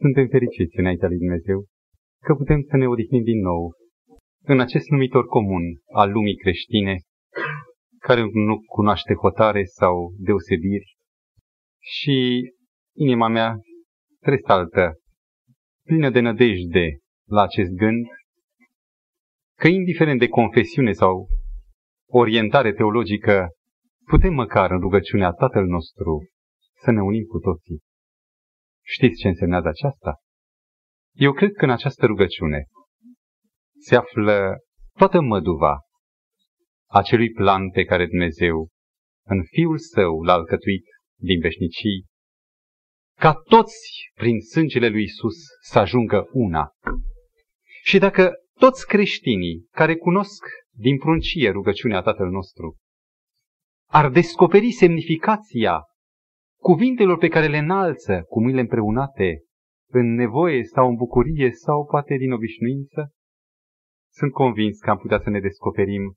Suntem fericiți înaintea lui Dumnezeu că putem să ne odihnim din nou în acest numitor comun al lumii creștine, care nu cunoaște hotare sau deosebiri și inima mea trestaltă, plină de nădejde la acest gând, că indiferent de confesiune sau orientare teologică, putem măcar în rugăciunea Tatăl nostru să ne unim cu toții. Știți ce însemnează aceasta? Eu cred că în această rugăciune se află toată măduva acelui plan pe care Dumnezeu, în Fiul Său, l-a alcătuit din veșnicii, ca toți, prin sângele lui Isus, să ajungă una. Și dacă toți creștinii care cunosc din pruncie rugăciunea Tatăl nostru ar descoperi semnificația cuvintelor pe care le înalță cu mâinile împreunate în nevoie sau în bucurie sau poate din obișnuință, sunt convins că am putea să ne descoperim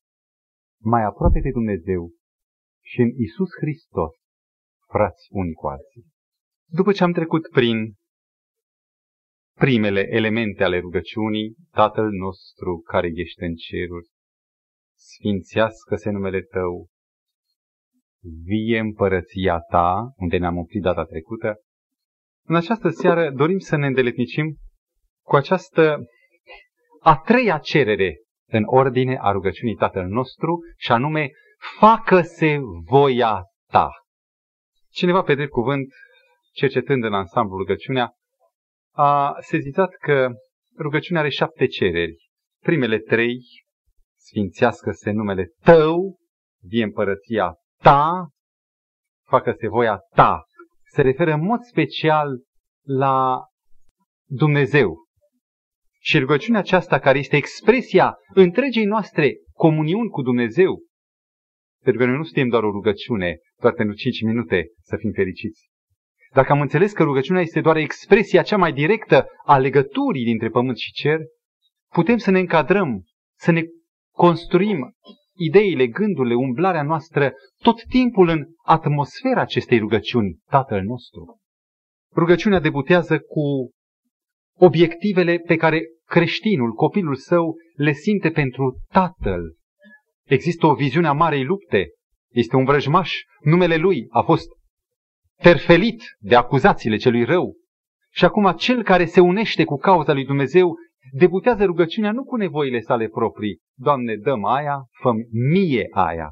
mai aproape de Dumnezeu și în Isus Hristos, frați unii cu alții. După ce am trecut prin primele elemente ale rugăciunii, Tatăl nostru care ești în ceruri, sfințească-se numele Tău, vie împărăția Ta, unde ne-am oprit data trecută, în această seară dorim să ne îndeletnicim cu această a treia cerere în ordine a rugăciunii Tatăl nostru, și anume, facă-se voia ta. Cineva, pe drept cuvânt, cercetând în ansamblu rugăciunea, a sezizat că rugăciunea are șapte cereri. Primele trei, sfințească-se numele tău, vie împărăția ta, facă-se voia ta. Se referă în mod special la Dumnezeu. Și rugăciunea aceasta, care este expresia întregii noastre comuniuni cu Dumnezeu, pentru că noi nu suntem doar o rugăciune, doar pentru cinci minute să fim fericiți. Dacă am înțeles că rugăciunea este doar expresia cea mai directă a legăturii dintre pământ și cer, putem să ne încadrăm, să ne construim ideile, gândurile, umblarea noastră tot timpul în atmosfera acestei rugăciuni, Tatăl nostru. Rugăciunea debutează cu obiectivele pe care creștinul, copilul său, le simte pentru Tatăl. Există o viziune a marei lupte. Este un vrăjmaș. Numele lui a fost terfelit de acuzațiile celui rău. Și acum cel care se unește cu cauza lui Dumnezeu debutează rugăciunea nu cu nevoile sale proprii. Doamne, dăm aia, fă mie aia.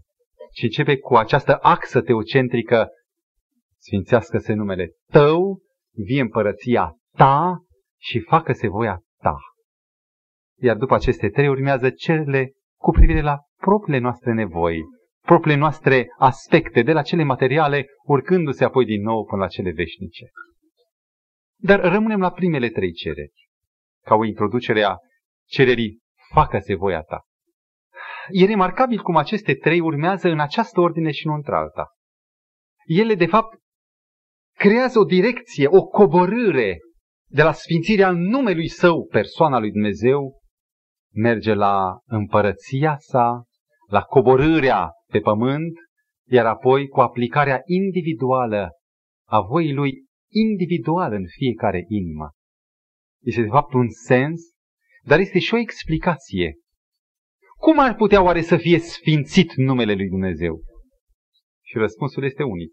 Și începe cu această axă teocentrică. Sfințească-se numele Tău, vie împărăția Ta și facă-se voia Ta. Iar după aceste trei urmează cele cu privire la propriile noastre nevoi, propriile noastre aspecte, de la cele materiale, urcându-se apoi din nou până la cele veșnice. Dar rămânem la primele trei cereri, ca o introducere a cererii facă-se voia ta. E remarcabil cum aceste trei urmează în această ordine și nu într-alta. Ele, de fapt, creează o direcție, o coborâre de la sfințirea numelui său, persoana lui Dumnezeu, merge la împărăția sa, la coborârea pe pământ, iar apoi cu aplicarea individuală a voii lui individual în fiecare inimă. Este de fapt un sens, dar este și o explicație. Cum ar putea oare să fie sfințit numele lui Dumnezeu? Și răspunsul este unic.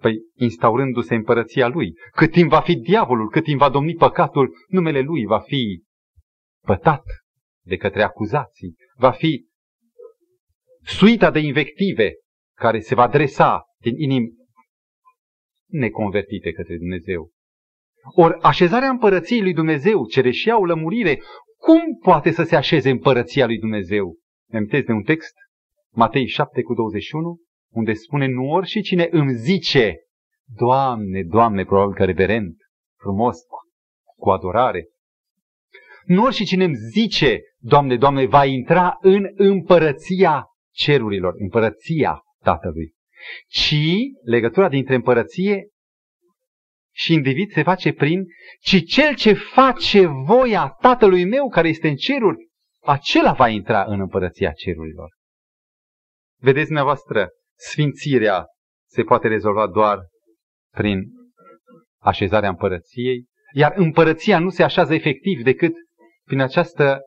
Păi, instaurându-se împărăția lui, cât timp va fi diavolul, cât timp va domni păcatul, numele lui va fi pătat de către acuzații, va fi suita de invective care se va adresa din inimi neconvertite către Dumnezeu. Ori așezarea împărăției lui Dumnezeu cere și o lămurire. Cum poate să se așeze împărăția lui Dumnezeu? Ne de un text? Matei 7 cu 21, unde spune nu ori și cine îmi zice Doamne, Doamne, probabil că reverent, frumos, cu adorare, nu și cine îmi zice, Doamne, Doamne, va intra în împărăția cerurilor, împărăția Tatălui. Ci legătura dintre împărăție și individ se face prin, ci cel ce face voia Tatălui meu care este în ceruri, acela va intra în împărăția cerurilor. Vedeți dumneavoastră, sfințirea se poate rezolva doar prin așezarea împărăției, iar împărăția nu se așează efectiv decât prin această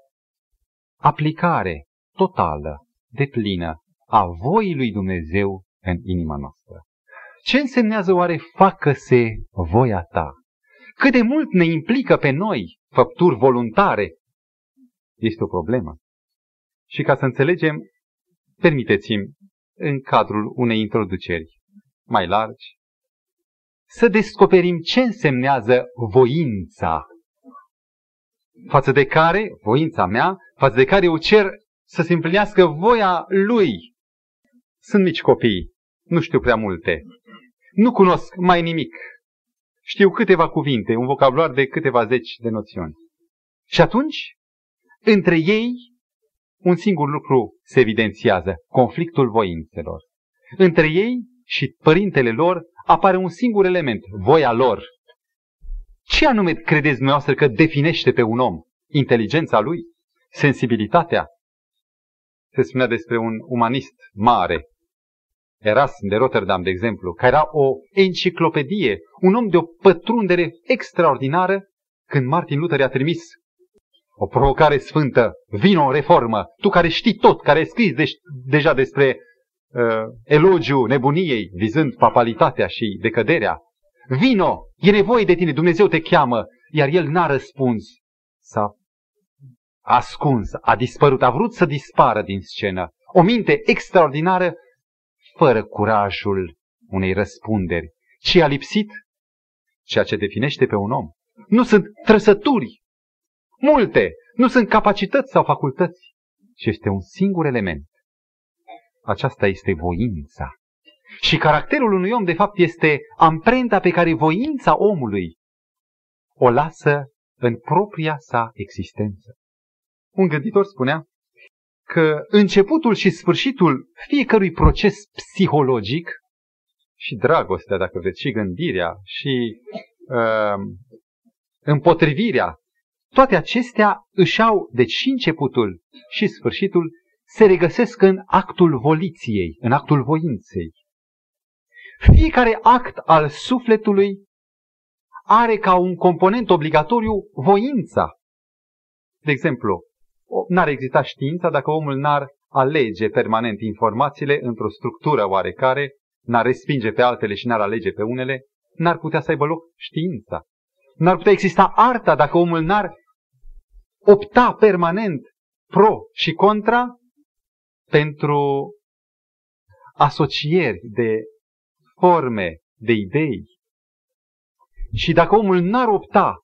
aplicare totală, deplină a voii lui Dumnezeu în inima noastră. Ce însemnează oare facă-se voia ta? Cât de mult ne implică pe noi făpturi voluntare? Este o problemă. Și ca să înțelegem, permiteți-mi, în cadrul unei introduceri mai largi, să descoperim ce însemnează voința, față de care, voința mea, față de care eu cer să se împlinească voia lui. Sunt mici copii, nu știu prea multe, nu cunosc mai nimic. Știu câteva cuvinte, un vocabular de câteva zeci de noțiuni. Și atunci, între ei, un singur lucru se evidențiază, conflictul voințelor. Între ei și părintele lor apare un singur element, voia lor. Ce anume credeți dumneavoastră că definește pe un om? Inteligența lui? Sensibilitatea? Se spunea despre un umanist mare, Erasm de Rotterdam, de exemplu, care era o enciclopedie, un om de o pătrundere extraordinară, când Martin Luther i-a trimis o provocare sfântă, vino în reformă, tu care știi tot, care ai scris deș- deja despre uh, elogiu nebuniei, vizând papalitatea și decăderea, vino, e nevoie de tine, Dumnezeu te cheamă, iar el n-a răspuns, s-a ascuns, a dispărut, a vrut să dispară din scenă. O minte extraordinară fără curajul unei răspunderi. Ce a lipsit? Ceea ce definește pe un om. Nu sunt trăsături multe, nu sunt capacități sau facultăți, ci este un singur element. Aceasta este voința. Și caracterul unui om, de fapt, este amprenta pe care voința omului o lasă în propria sa existență. Un gânditor spunea, că începutul și sfârșitul fiecărui proces psihologic și dragostea, dacă vreți, și gândirea și uh, împotrivirea, toate acestea își au, deci și începutul și sfârșitul, se regăsesc în actul voliției, în actul voinței. Fiecare act al sufletului are ca un component obligatoriu voința. De exemplu, n-ar exista știința dacă omul n-ar alege permanent informațiile într-o structură oarecare, n-ar respinge pe altele și n-ar alege pe unele, n-ar putea să aibă loc știința. N-ar putea exista arta dacă omul n-ar opta permanent pro și contra pentru asocieri de forme, de idei. Și dacă omul n-ar opta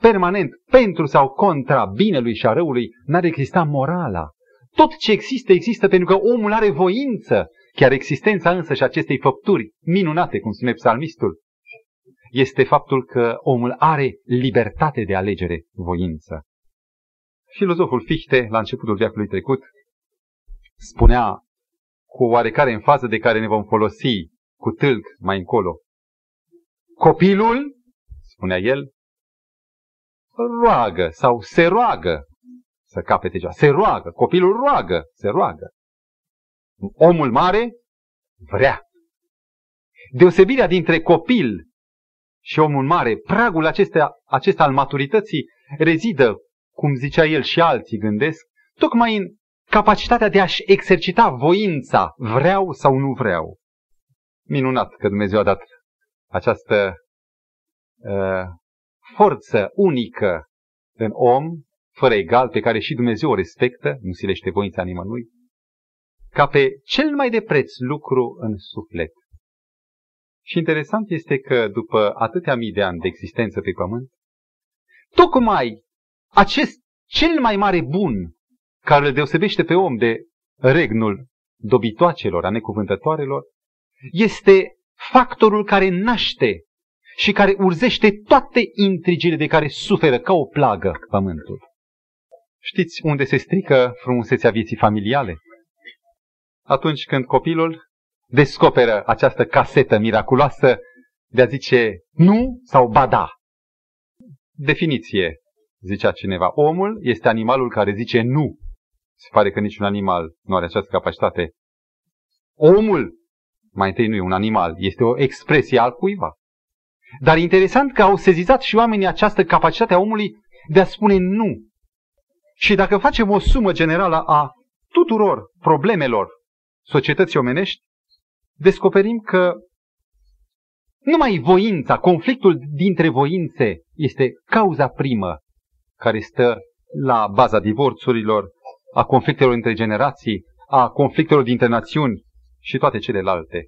permanent pentru sau contra binelui și a răului, n-ar exista morala. Tot ce există, există pentru că omul are voință. Chiar existența însă și acestei făpturi minunate, cum spune psalmistul, este faptul că omul are libertate de alegere, voință. Filozoful Fichte, la începutul veacului trecut, spunea cu oarecare în fază de care ne vom folosi cu tâlc mai încolo. Copilul, spunea el, roagă sau se roagă să capete ceva. Se roagă. Copilul roagă, se roagă. Omul mare vrea. Deosebirea dintre copil și omul mare, pragul acesta, acesta al maturității rezidă, cum zicea el și alții gândesc, tocmai în capacitatea de a-și exercita voința, vreau sau nu vreau. Minunat că Dumnezeu a dat această uh, forță unică în om, fără egal, pe care și Dumnezeu o respectă, nu silește voința nimănui, ca pe cel mai de preț lucru în suflet. Și interesant este că după atâtea mii de ani de existență pe pământ, tocmai acest cel mai mare bun care îl deosebește pe om de regnul dobitoacelor, a necuvântătoarelor, este factorul care naște și care urzește toate intrigile de care suferă ca o plagă pământul. Știți unde se strică frumusețea vieții familiale? Atunci când copilul descoperă această casetă miraculoasă de a zice nu sau ba da. Definiție, zicea cineva. Omul este animalul care zice nu. Se pare că niciun animal nu are această capacitate. Omul, mai întâi nu e un animal, este o expresie al cuiva. Dar interesant că au sezizat și oamenii această capacitate a omului de a spune nu. Și dacă facem o sumă generală a tuturor problemelor societății omenești, descoperim că numai voința, conflictul dintre voințe este cauza primă care stă la baza divorțurilor, a conflictelor între generații, a conflictelor dintre națiuni și toate celelalte.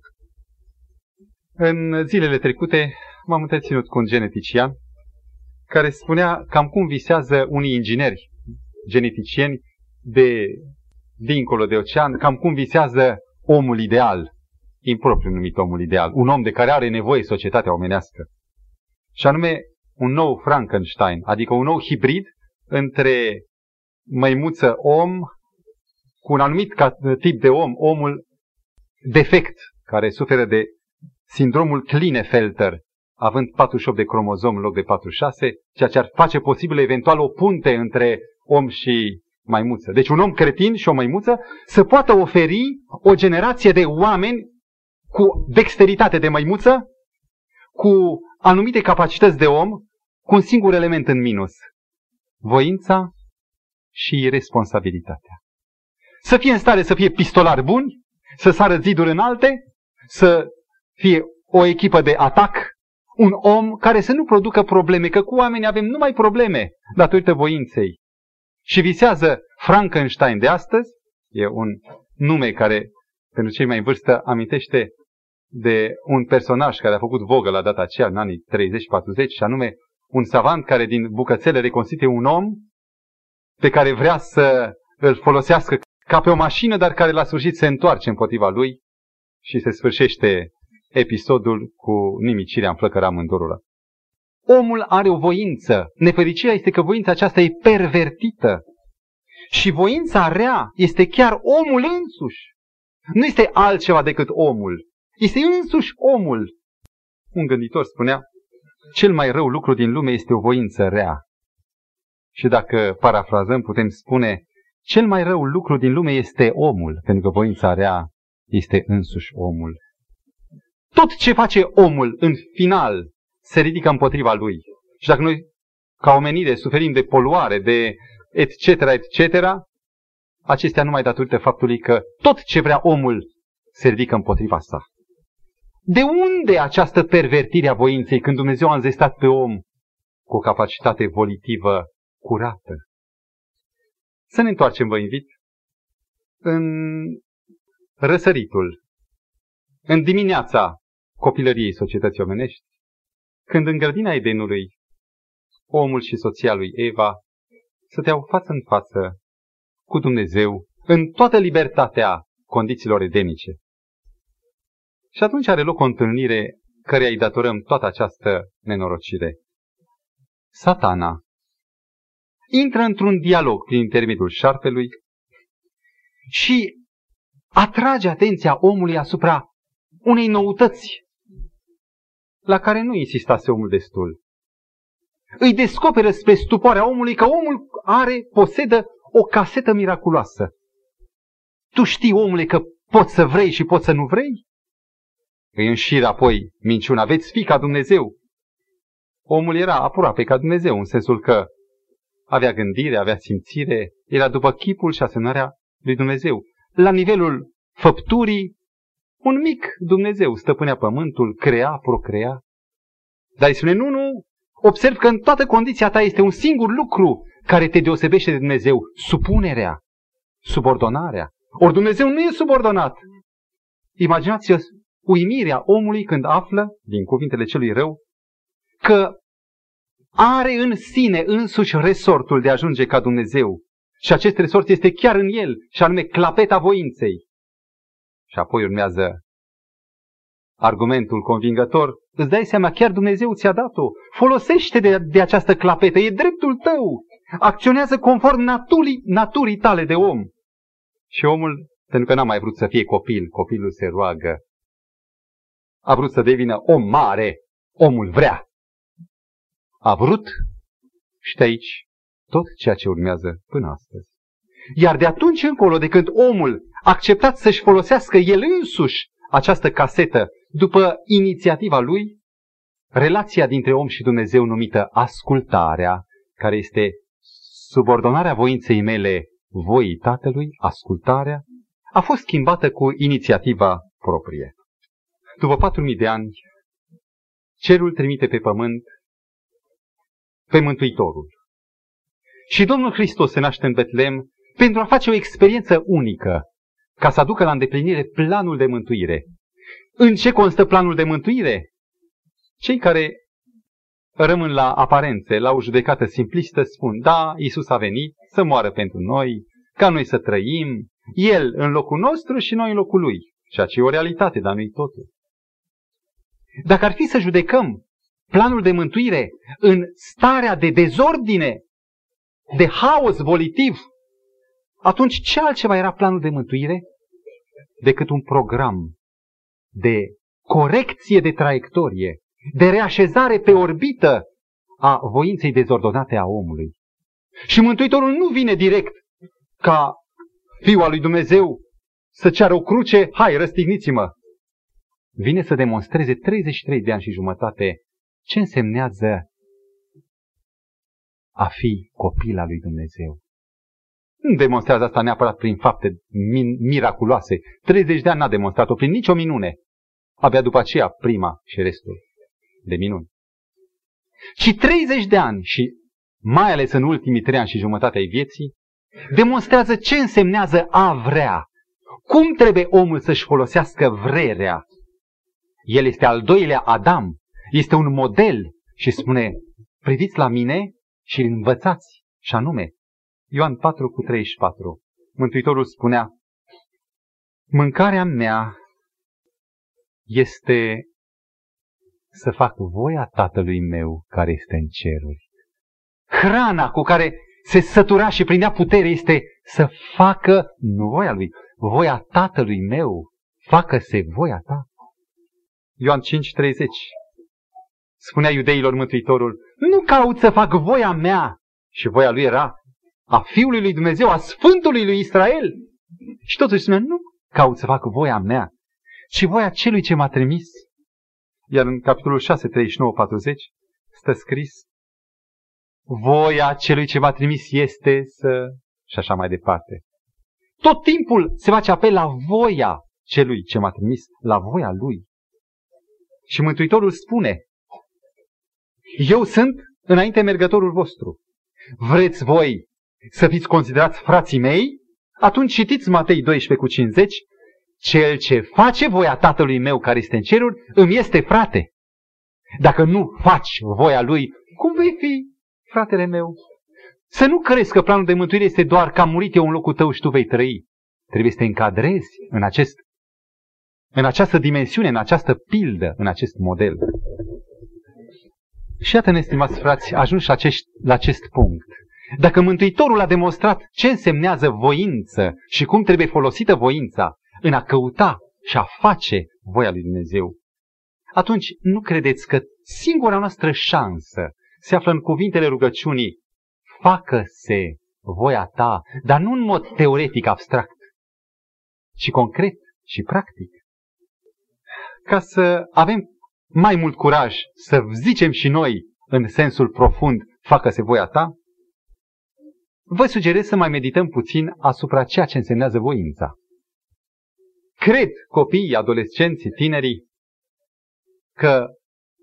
În zilele trecute m-am întreținut cu un genetician care spunea cam cum visează unii ingineri geneticieni de dincolo de ocean, cam cum visează omul ideal, impropriu numit omul ideal, un om de care are nevoie societatea omenească. Și anume un nou Frankenstein, adică un nou hibrid între măimuță om cu un anumit tip de om, omul defect, care suferă de sindromul Klinefelter, având 48 de cromozom în loc de 46, ceea ce ar face posibil eventual o punte între om și maimuță. Deci un om cretin și o maimuță să poată oferi o generație de oameni cu dexteritate de maimuță, cu anumite capacități de om, cu un singur element în minus. Voința și responsabilitatea. Să fie în stare să fie pistolari buni, să sară ziduri înalte, să fie o echipă de atac, un om care să nu producă probleme, că cu oamenii avem numai probleme datorită voinței. Și visează Frankenstein de astăzi, e un nume care pentru cei mai în vârstă amintește de un personaj care a făcut vogă la data aceea, în anii 30-40, și anume un savant care din bucățele reconstituie un om pe care vrea să îl folosească ca pe o mașină, dar care la sfârșit se întoarce împotriva lui și se sfârșește episodul cu nimicirea în flăcăra amândurul Omul are o voință. Nefericirea este că voința aceasta e pervertită. Și voința rea este chiar omul însuși. Nu este altceva decât omul. Este însuși omul. Un gânditor spunea, cel mai rău lucru din lume este o voință rea. Și dacă parafrazăm, putem spune, cel mai rău lucru din lume este omul, pentru că voința rea este însuși omul. Tot ce face omul în final se ridică împotriva lui. Și dacă noi, ca omenire, suferim de poluare, de etc., etc., acestea numai datorită faptului că tot ce vrea omul se ridică împotriva sa. De unde această pervertire a voinței când Dumnezeu a înzestat pe om cu o capacitate volitivă curată? Să ne întoarcem, vă invit, în răsăritul, în dimineața copilăriei societății omenești, când în grădina Edenului omul și soția lui Eva stăteau față în față cu Dumnezeu în toată libertatea condițiilor edenice. Și atunci are loc o întâlnire care îi datorăm toată această nenorocire. Satana intră într-un dialog prin intermediul șarpelui și atrage atenția omului asupra unei noutăți la care nu insistase omul destul. Îi descoperă spre stupoarea omului că omul are, posedă o casetă miraculoasă. Tu știi, omule, că poți să vrei și poți să nu vrei? Îi înșiră apoi minciuna, veți fi ca Dumnezeu. Omul era aproape ca Dumnezeu, în sensul că avea gândire, avea simțire, era după chipul și asemănarea lui Dumnezeu. La nivelul făpturii, un mic Dumnezeu stăpânea pământul, crea, procrea. Dar îi spune, nu, nu, observ că în toată condiția ta este un singur lucru care te deosebește de Dumnezeu, supunerea, subordonarea. Ori Dumnezeu nu e subordonat. Imaginați-vă uimirea omului când află, din cuvintele celui rău, că are în sine însuși resortul de a ajunge ca Dumnezeu. Și acest resort este chiar în el, și anume clapeta voinței. Și apoi urmează argumentul convingător. Îți dai seama, chiar Dumnezeu ți-a dat-o. Folosește de, de această clapetă, e dreptul tău. Acționează conform naturii, naturii tale de om. Și omul, pentru că n-a mai vrut să fie copil, copilul se roagă. A vrut să devină om mare. Omul vrea a vrut și de aici tot ceea ce urmează până astăzi. Iar de atunci încolo, de când omul a acceptat să-și folosească el însuși această casetă după inițiativa lui, relația dintre om și Dumnezeu numită ascultarea, care este subordonarea voinței mele voii Tatălui, ascultarea, a fost schimbată cu inițiativa proprie. După patru mii de ani, cerul trimite pe pământ pe Mântuitorul. Și Domnul Hristos se naște în Betlem pentru a face o experiență unică, ca să aducă la îndeplinire planul de mântuire. În ce constă planul de mântuire? Cei care rămân la aparențe, la o judecată simplistă, spun, da, Isus a venit să moară pentru noi, ca noi să trăim, El în locul nostru și noi în locul Lui. Ceea ce e o realitate, dar nu-i totul. Dacă ar fi să judecăm planul de mântuire în starea de dezordine, de haos volitiv, atunci ce altceva era planul de mântuire decât un program de corecție de traiectorie, de reașezare pe orbită a voinței dezordonate a omului. Și Mântuitorul nu vine direct ca Fiul al lui Dumnezeu să ceară o cruce, hai, răstigniți-mă. Vine să demonstreze 33 de ani și jumătate ce însemnează a fi copil al lui Dumnezeu. Nu demonstrează asta neapărat prin fapte miraculoase. 30 de ani n-a demonstrat-o prin nicio minune. Abia după aceea prima și restul de minuni. Și 30 de ani și mai ales în ultimii trei ani și jumătate ai vieții, demonstrează ce însemnează a vrea. Cum trebuie omul să-și folosească vrerea? El este al doilea Adam, este un model și spune, priviți la mine și învățați, și anume, Ioan 4 cu 34. Mântuitorul spunea, mâncarea mea este să fac voia Tatălui meu care este în ceruri. Hrana cu care se sătura și prindea putere este să facă nu voia lui, voia Tatălui meu, facă-se voia ta. Ioan 5:30 Spunea iudeilor Mântuitorul, nu caut să fac voia mea. Și voia lui era a Fiului lui Dumnezeu, a Sfântului lui Israel. Și totuși spunea, nu caut să fac voia mea, ci voia celui ce m-a trimis. Iar în capitolul 6, 39, 40 stă scris, voia celui ce m-a trimis este să... și așa mai departe. Tot timpul se face apel la voia celui ce m-a trimis, la voia lui. Și Mântuitorul spune, eu sunt înainte mergătorul vostru. Vreți voi să fiți considerați frații mei? Atunci citiți Matei 12 cu 50. Cel ce face voia Tatălui meu care este în ceruri, îmi este frate. Dacă nu faci voia lui, cum vei fi fratele meu? Să nu crezi că planul de mântuire este doar că am murit eu în locul tău și tu vei trăi. Trebuie să te încadrezi în, acest, în această dimensiune, în această pildă, în acest model. Și iată, ne stimați frați, ajungi la acest, la acest punct. Dacă Mântuitorul a demonstrat ce însemnează voință și cum trebuie folosită voința în a căuta și a face voia lui Dumnezeu, atunci nu credeți că singura noastră șansă se află în cuvintele rugăciunii facă-se voia ta, dar nu în mod teoretic abstract, ci concret și practic. Ca să avem mai mult curaj să zicem și noi în sensul profund, facă-se voia ta, vă sugerez să mai medităm puțin asupra ceea ce însemnează voința. Cred copiii, adolescenții, tinerii că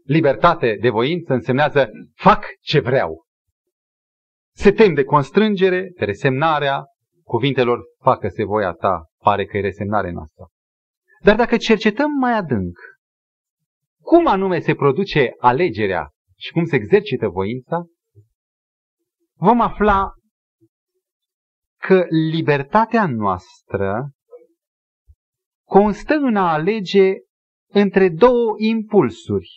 libertate de voință însemnează fac ce vreau. Se tem de constrângere, de resemnarea cuvintelor facă-se voia ta, pare că e resemnare noastră. Dar dacă cercetăm mai adânc cum anume se produce alegerea și cum se exercită voința, vom afla că libertatea noastră constă în a alege între două impulsuri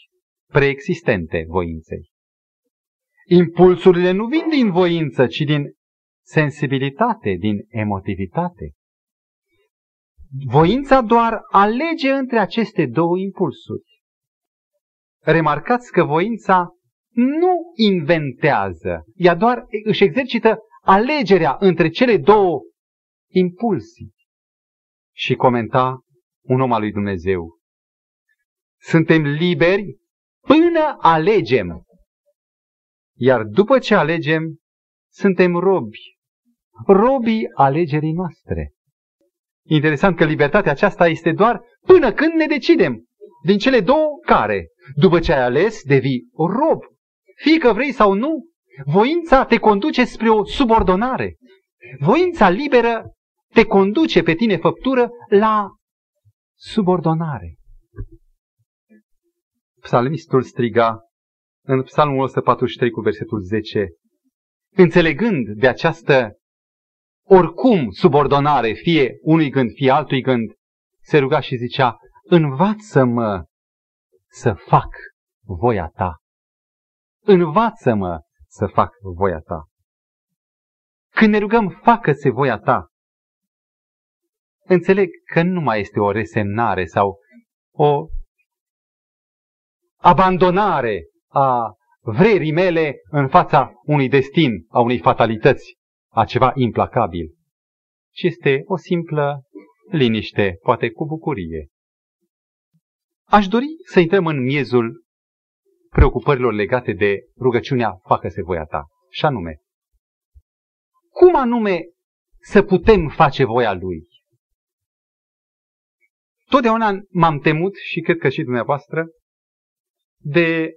preexistente voinței. Impulsurile nu vin din voință, ci din sensibilitate, din emotivitate. Voința doar alege între aceste două impulsuri remarcați că voința nu inventează, ea doar își exercită alegerea între cele două impulsii. Și comenta un om al lui Dumnezeu. Suntem liberi până alegem. Iar după ce alegem, suntem robi. Robii alegerii noastre. Interesant că libertatea aceasta este doar până când ne decidem. Din cele două, care? După ce ai ales, devii rob. Fie că vrei sau nu, voința te conduce spre o subordonare. Voința liberă te conduce pe tine făptură la subordonare. Psalmistul striga în Psalmul 143 cu versetul 10, înțelegând de această oricum subordonare, fie unui gând, fie altui gând, se ruga și zicea, învață-mă să fac voia ta. Învață-mă să fac voia ta. Când ne rugăm, facă-se voia ta, înțeleg că nu mai este o resemnare sau o abandonare a vrerii mele în fața unui destin, a unei fatalități, a ceva implacabil. Și este o simplă liniște, poate cu bucurie. Aș dori să intrăm în miezul preocupărilor legate de rugăciunea Facă-se voia ta. Și anume, cum anume să putem face voia Lui? Totdeauna m-am temut și cred că și dumneavoastră de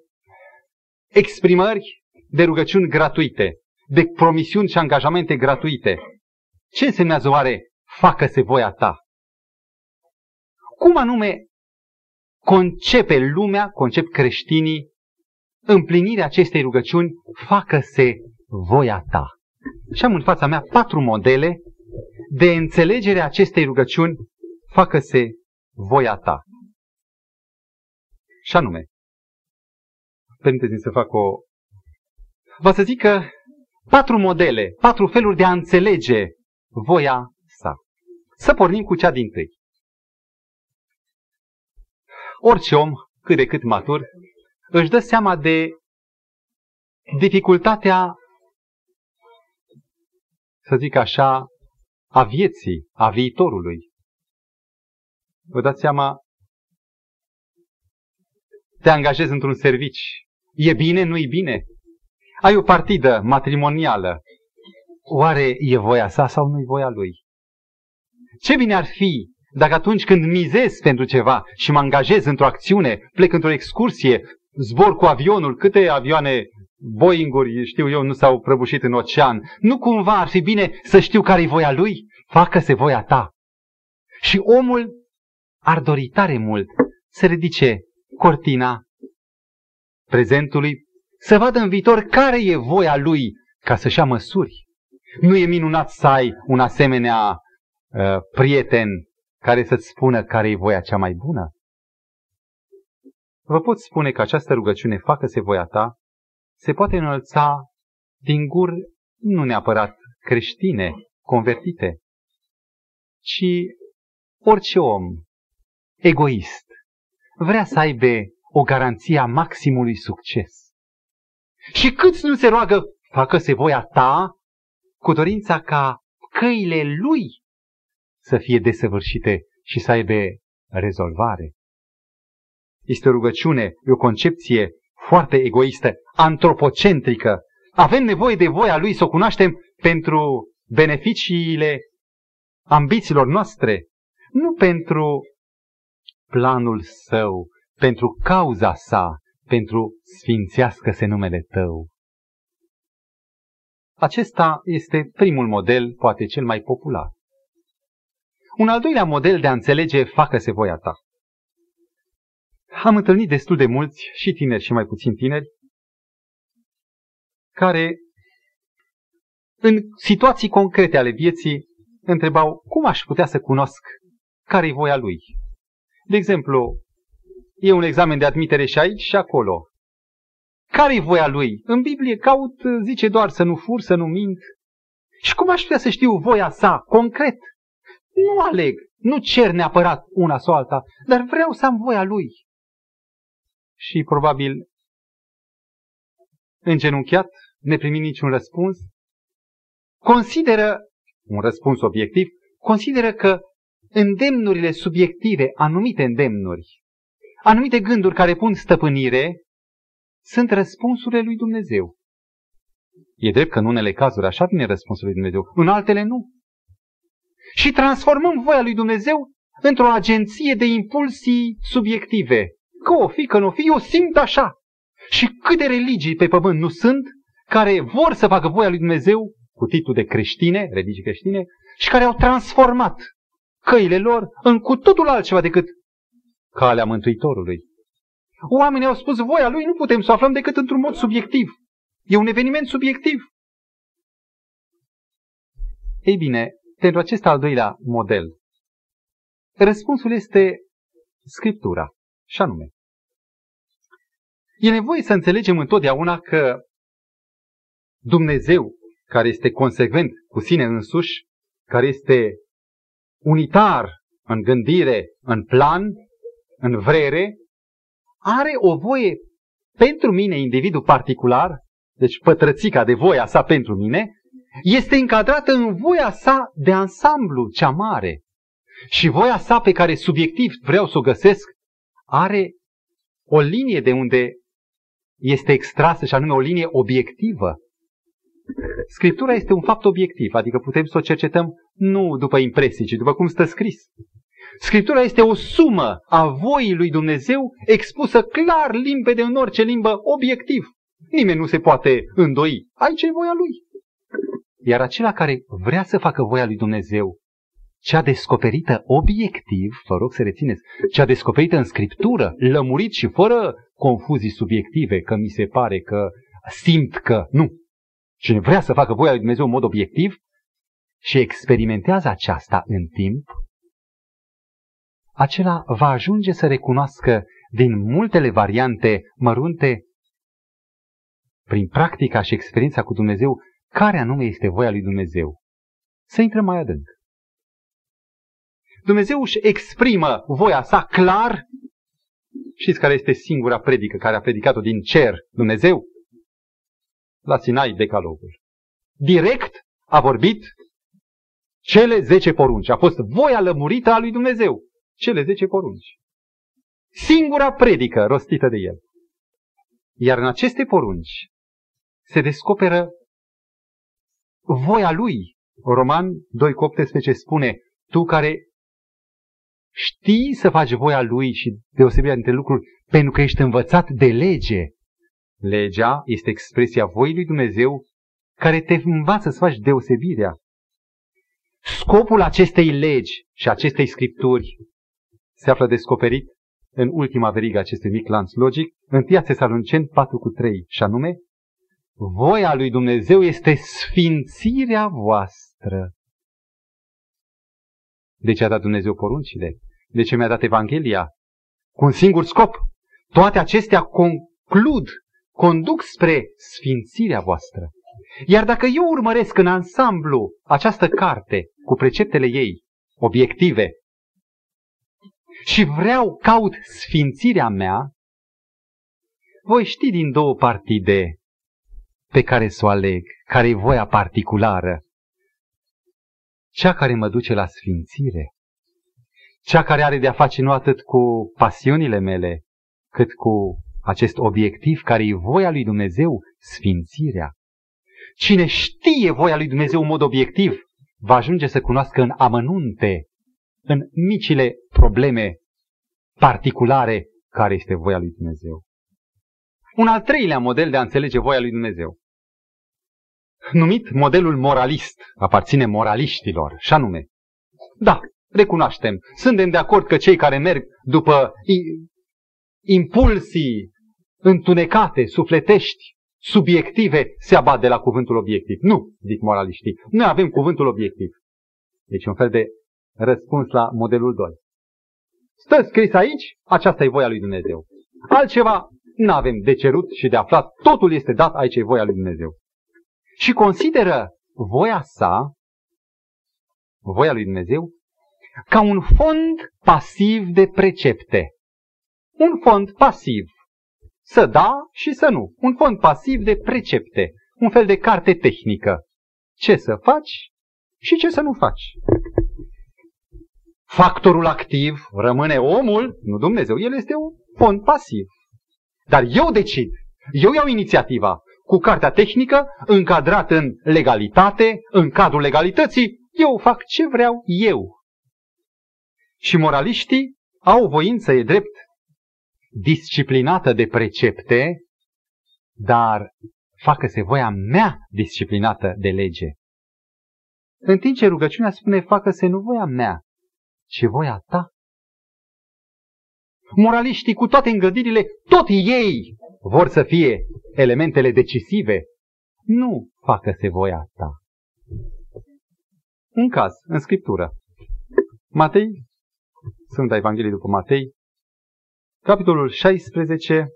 exprimări de rugăciuni gratuite, de promisiuni și angajamente gratuite. Ce însemnează oare facă-se voia ta? Cum anume concepe lumea, concep creștinii, împlinirea acestei rugăciuni, facă-se voia ta. Și am în fața mea patru modele de înțelegere a acestei rugăciuni, facă-se voia ta. Și anume, permiteți-mi să fac o... Vă să zic că patru modele, patru feluri de a înțelege voia sa. Să pornim cu cea din tâi. Orice om, cât de cât matur, își dă seama de dificultatea, să zic așa, a vieții, a viitorului. Vă dați seama, te angajezi într-un servici, E bine, nu-i bine? Ai o partidă matrimonială. Oare e voia sa sau nu-i voia lui? Ce bine ar fi dacă atunci când mizez pentru ceva și mă angajez într-o acțiune, plec într-o excursie, zbor cu avionul, câte avioane Boeing-uri, știu eu, nu s-au prăbușit în ocean, nu cumva ar fi bine să știu care-i voia lui? Facă-se voia ta. Și omul ar dori tare mult să ridice cortina prezentului, să vadă în viitor care e voia lui ca să-și ia măsuri. Nu e minunat să ai un asemenea uh, prieten care să-ți spună care e voia cea mai bună? Vă pot spune că această rugăciune, facă-se voia ta, se poate înălța din guri nu neapărat creștine, convertite, ci orice om egoist vrea să aibă o garanție a maximului succes. Și câți nu se roagă, facă-se voia ta, cu dorința ca căile lui să fie desăvârșite și să aibă rezolvare. Este o rugăciune, e o concepție foarte egoistă, antropocentrică. Avem nevoie de voia lui să o cunoaștem pentru beneficiile ambițiilor noastre, nu pentru planul său pentru cauza sa, pentru sfințească-se numele tău. Acesta este primul model, poate cel mai popular. Un al doilea model de a înțelege facă-se voia ta. Am întâlnit destul de mulți, și tineri și mai puțin tineri, care în situații concrete ale vieții întrebau cum aș putea să cunosc care e voia lui. De exemplu, E un examen de admitere și aici și acolo. Care-i voia lui? În Biblie caut, zice doar să nu fur, să nu mint. Și cum aș putea să știu voia sa, concret? Nu aleg, nu cer neapărat una sau alta, dar vreau să am voia lui. Și probabil îngenunchiat, neprimi niciun răspuns, consideră, un răspuns obiectiv, consideră că îndemnurile subiective, anumite îndemnuri, anumite gânduri care pun stăpânire sunt răspunsurile lui Dumnezeu. E drept că în unele cazuri așa vine răspunsul lui Dumnezeu, în altele nu. Și transformăm voia lui Dumnezeu într-o agenție de impulsii subiective. Că o fi, că nu o fi, eu simt așa. Și câte religii pe pământ nu sunt care vor să facă voia lui Dumnezeu cu titlul de creștine, religii creștine, și care au transformat căile lor în cu totul altceva decât calea Mântuitorului. Oamenii au spus, voia lui nu putem să o aflăm decât într-un mod subiectiv. E un eveniment subiectiv. Ei bine, pentru acest al doilea model, răspunsul este Scriptura, și anume. E nevoie să înțelegem întotdeauna că Dumnezeu, care este consecvent cu sine însuși, care este unitar în gândire, în plan, în vrere, are o voie pentru mine, individul particular, deci pătrățica de voia sa pentru mine, este încadrată în voia sa de ansamblu cea mare. Și voia sa pe care subiectiv vreau să o găsesc are o linie de unde este extrasă și anume o linie obiectivă. Scriptura este un fapt obiectiv, adică putem să o cercetăm nu după impresii, ci după cum stă scris. Scriptura este o sumă a voii lui Dumnezeu expusă clar, limpede în orice limbă, obiectiv. Nimeni nu se poate îndoi. Aici e voia lui. Iar acela care vrea să facă voia lui Dumnezeu, cea descoperită obiectiv, vă rog să rețineți, cea descoperită în Scriptură, lămurit și fără confuzii subiective, că mi se pare, că simt că, nu. Cine vrea să facă voia lui Dumnezeu în mod obiectiv și experimentează aceasta în timp, acela va ajunge să recunoască din multele variante mărunte, prin practica și experiența cu Dumnezeu, care anume este voia lui Dumnezeu. Să intrăm mai adânc. Dumnezeu își exprimă voia sa clar. Știți care este singura predică care a predicat-o din cer Dumnezeu? La Sinai, decalogul. Direct a vorbit cele zece porunci. A fost voia lămurită a lui Dumnezeu. Cele zece porunci. Singura predică rostită de el. Iar în aceste porunci se descoperă voia lui. Roman 2 cu 18 spune, tu care știi să faci voia lui și deosebirea dintre lucruri pentru că ești învățat de lege. Legea este expresia voii lui Dumnezeu care te învață să faci deosebirea. Scopul acestei legi și acestei scripturi se află descoperit în ultima verigă acestui mic lanț logic, în Tia Tesaloniceni 4 cu 3, și anume, voia lui Dumnezeu este sfințirea voastră. De ce a dat Dumnezeu poruncile? De ce mi-a dat Evanghelia? Cu un singur scop. Toate acestea conclud, conduc spre sfințirea voastră. Iar dacă eu urmăresc în ansamblu această carte cu preceptele ei, obiective, și vreau, caut sfințirea mea, voi ști din două partide pe care să o aleg, care e voia particulară. Cea care mă duce la sfințire, cea care are de-a face nu atât cu pasiunile mele, cât cu acest obiectiv care e voia lui Dumnezeu, sfințirea. Cine știe voia lui Dumnezeu în mod obiectiv, va ajunge să cunoască în amănunte, în micile probleme particulare, care este voia lui Dumnezeu. Un al treilea model de a înțelege voia lui Dumnezeu, numit modelul moralist, aparține moraliștilor, și anume, da, recunoaștem, suntem de acord că cei care merg după impulsii întunecate, sufletești, subiective, se abat de la cuvântul obiectiv. Nu, zic moraliștii. Noi avem cuvântul obiectiv. Deci un fel de răspuns la modelul 2. Stă scris aici, aceasta e voia lui Dumnezeu. Altceva nu avem de cerut și de aflat, totul este dat, aici e voia lui Dumnezeu. Și consideră voia sa, voia lui Dumnezeu, ca un fond pasiv de precepte. Un fond pasiv. Să da și să nu. Un fond pasiv de precepte. Un fel de carte tehnică. Ce să faci și ce să nu faci. Factorul activ rămâne omul, nu Dumnezeu. El este un fond pasiv. Dar eu decid Eu iau inițiativa cu cartea tehnică, încadrat în legalitate, în cadrul legalității, eu fac ce vreau eu. Și moraliștii au voință, e drept, disciplinată de precepte, dar facă-se voia mea disciplinată de lege. În timp ce rugăciunea spune, facă-se nu voia mea, ci voia ta. Moraliștii cu toate îngădirile, tot ei vor să fie elementele decisive. Nu facă-se voia ta. Un caz, în Scriptură. Matei, Sfânta Evanghelie după Matei, capitolul 16,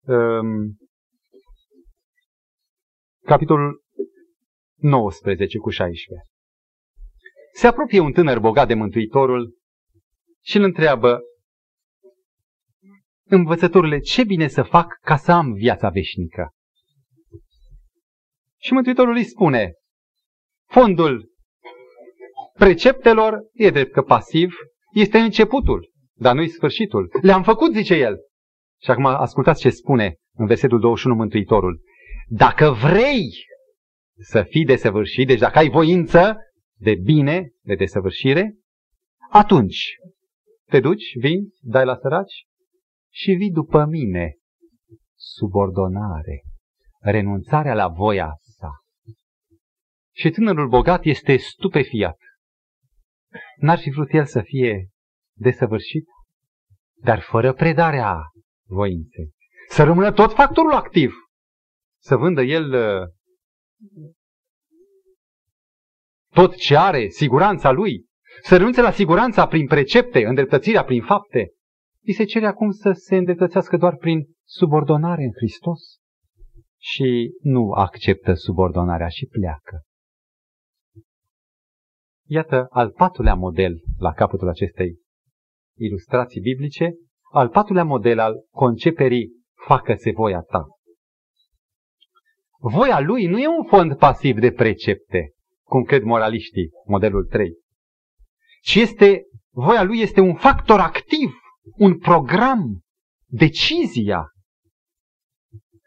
um, capitolul 19 cu 16. Se apropie un tânăr bogat de Mântuitorul și îl întreabă, învățăturile, ce bine să fac ca să am viața veșnică? Și Mântuitorul îi spune, fondul preceptelor, e drept că pasiv, este începutul, dar nu-i sfârșitul. Le-am făcut, zice el. Și acum ascultați ce spune în versetul 21 Mântuitorul. Dacă vrei să fii desăvârșit, deci dacă ai voință de bine, de desăvârșire, atunci te duci, vin, dai la săraci și vii după mine. Subordonare, renunțarea la voia sa. Și tânărul bogat este stupefiat. N-ar fi vrut el să fie desăvârșit, dar fără predarea voinței. Să rămână tot factorul activ. Să vândă el uh, tot ce are, siguranța lui. Să renunțe la siguranța prin precepte, îndreptățirea prin fapte. Îi se cere acum să se îndreptățească doar prin subordonare în Hristos. Și nu acceptă subordonarea și pleacă. Iată al patrulea model la capătul acestei ilustrații biblice, al patrulea model al conceperii facă-se voia ta. Voia lui nu e un fond pasiv de precepte, cum cred moraliștii, modelul 3, ci este, voia lui este un factor activ, un program, decizia.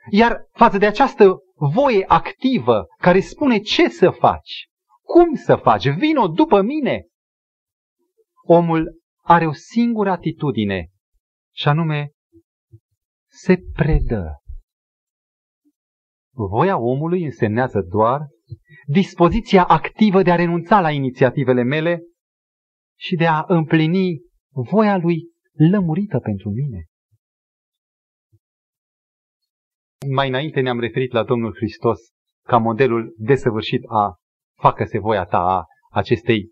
Iar față de această voie activă care spune ce să faci, cum să faci? Vino după mine! Omul are o singură atitudine și anume se predă. Voia omului însemnează doar dispoziția activă de a renunța la inițiativele mele și de a împlini voia lui lămurită pentru mine. Mai înainte ne-am referit la Domnul Hristos ca modelul desăvârșit a facă-se voia ta a acestei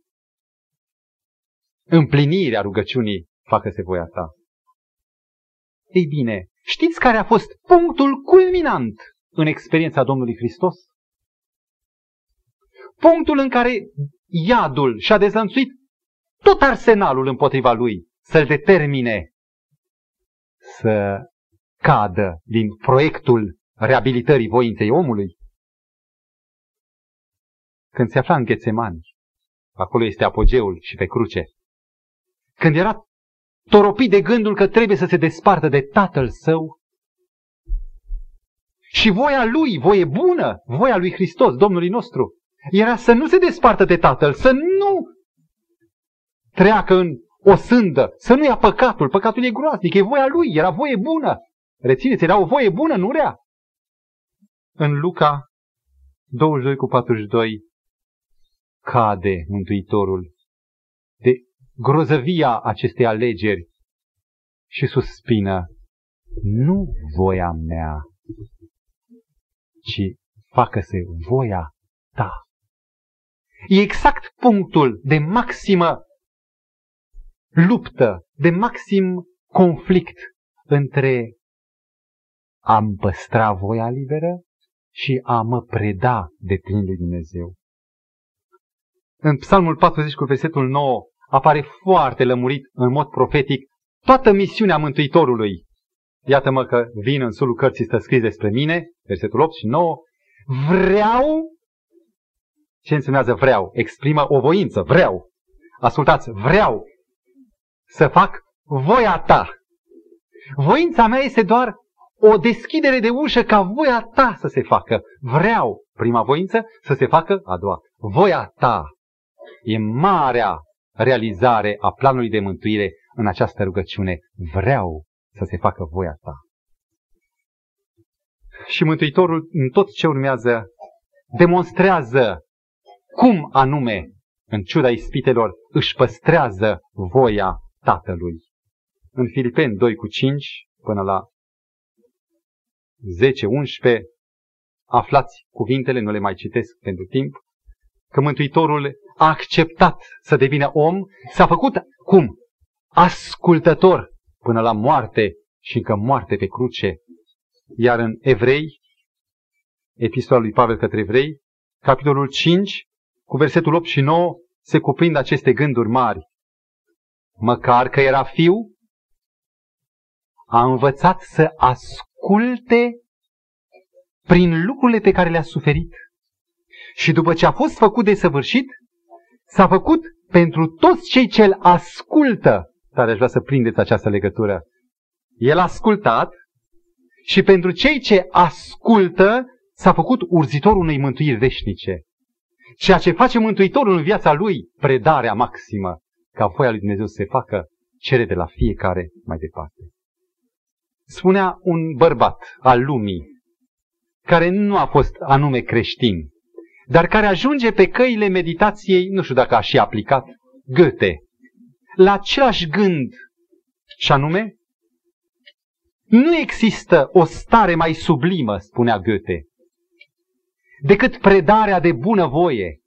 împliniri a rugăciunii, facă-se voia ta. Ei bine, știți care a fost punctul culminant în experiența Domnului Hristos? Punctul în care iadul și-a dezlănțuit tot arsenalul împotriva lui să-l determine să cadă din proiectul reabilitării voinței omului? Când se afla în Ghețemani, acolo este apogeul și pe cruce, când era toropit de gândul că trebuie să se despartă de tatăl său, și voia lui, voie bună, voia lui Hristos, Domnului nostru, era să nu se despartă de tatăl, să nu treacă în o sândă, să nu ia păcatul. Păcatul e groaznic, e voia lui, era voie bună. Rețineți, era o voie bună, nu rea. În Luca 22 cu 42 cade Mântuitorul de grozăvia acestei alegeri și suspină, nu voia mea, ci facă-se voia ta. E exact punctul de maximă luptă, de maxim conflict între a-mi păstra voia liberă și a mă preda de plin lui Dumnezeu. În Psalmul 40 cu versetul 9 apare foarte lămurit în mod profetic toată misiunea Mântuitorului. Iată-mă că vin în sulul cărții stă scris despre mine, versetul 8 și 9, vreau, ce însemnează vreau? Exprimă o voință, vreau. Ascultați, vreau să fac voia ta. Voința mea este doar o deschidere de ușă ca voia ta să se facă. Vreau, prima voință, să se facă a doua. Voia ta e marea realizare a planului de mântuire în această rugăciune. Vreau să se facă voia ta. Și Mântuitorul, în tot ce urmează, demonstrează cum anume, în ciuda ispitelor, își păstrează voia Tatălui. În Filipeni 2 cu 5 până la 10-11, aflați cuvintele, nu le mai citesc pentru timp, că Mântuitorul a acceptat să devină om, s-a făcut cum? Ascultător până la moarte și încă moarte pe cruce. Iar în Evrei, epistola lui Pavel către Evrei, capitolul 5, cu versetul 8 și 9, se cuprind aceste gânduri mari. Măcar că era fiu, a învățat să asculte prin lucrurile pe care le-a suferit. Și după ce a fost făcut de săvârșit, s-a făcut pentru toți cei ce îl ascultă. Dar aș vrea să prindeți această legătură. El a ascultat și pentru cei ce ascultă s-a făcut urzitor unei mântuiri veșnice. Ceea ce face Mântuitorul în viața lui, predarea maximă, ca voia lui Dumnezeu să se facă, cere de la fiecare mai departe. Spunea un bărbat al lumii, care nu a fost anume creștin, dar care ajunge pe căile meditației, nu știu dacă a și aplicat, Goethe, la același gând, și anume, nu există o stare mai sublimă, spunea Goethe, decât predarea de bunăvoie.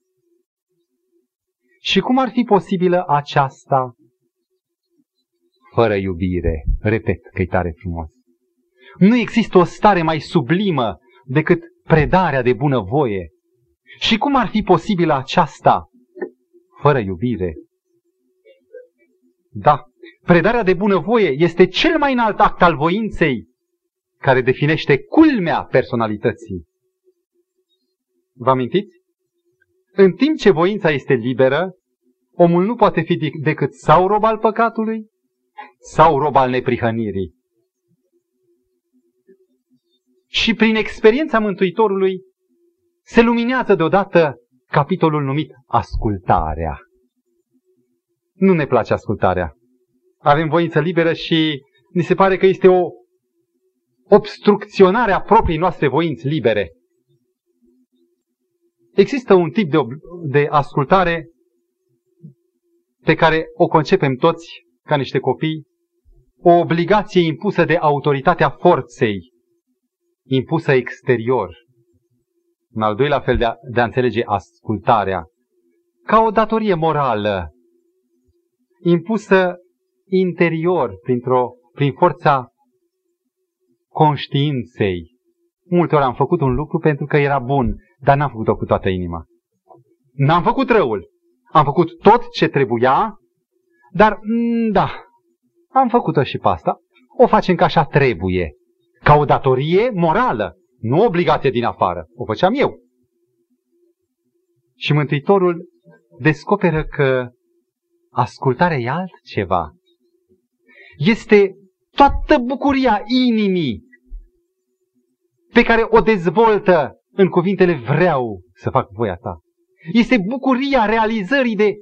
Și cum ar fi posibilă aceasta fără iubire? Repet că e tare frumos. Nu există o stare mai sublimă decât predarea de bunăvoie. Și cum ar fi posibilă aceasta fără iubire? Da, predarea de bunăvoie este cel mai înalt act al voinței care definește culmea personalității. Vă amintiți? În timp ce voința este liberă, omul nu poate fi decât sau rob al păcatului, sau rob al neprihănirii. Și prin experiența Mântuitorului se luminează deodată capitolul numit ascultarea. Nu ne place ascultarea. Avem voință liberă și ni se pare că este o obstrucționare a proprii noastre voinți libere. Există un tip de, de ascultare pe care o concepem toți ca niște copii, o obligație impusă de autoritatea forței, impusă exterior. În al doilea fel de a, de a înțelege ascultarea, ca o datorie morală, impusă interior, printr-o, prin forța conștiinței. Multe ori am făcut un lucru pentru că era bun, dar n-am făcut-o cu toată inima. N-am făcut răul. Am făcut tot ce trebuia, dar mm, da, am făcut-o și pe asta. O facem ca așa trebuie. Ca o datorie morală, nu o obligație din afară. O făceam eu. Și Mântuitorul descoperă că ascultarea e altceva. Este toată bucuria inimii pe care o dezvoltă în cuvintele vreau să fac voia ta. Este bucuria realizării de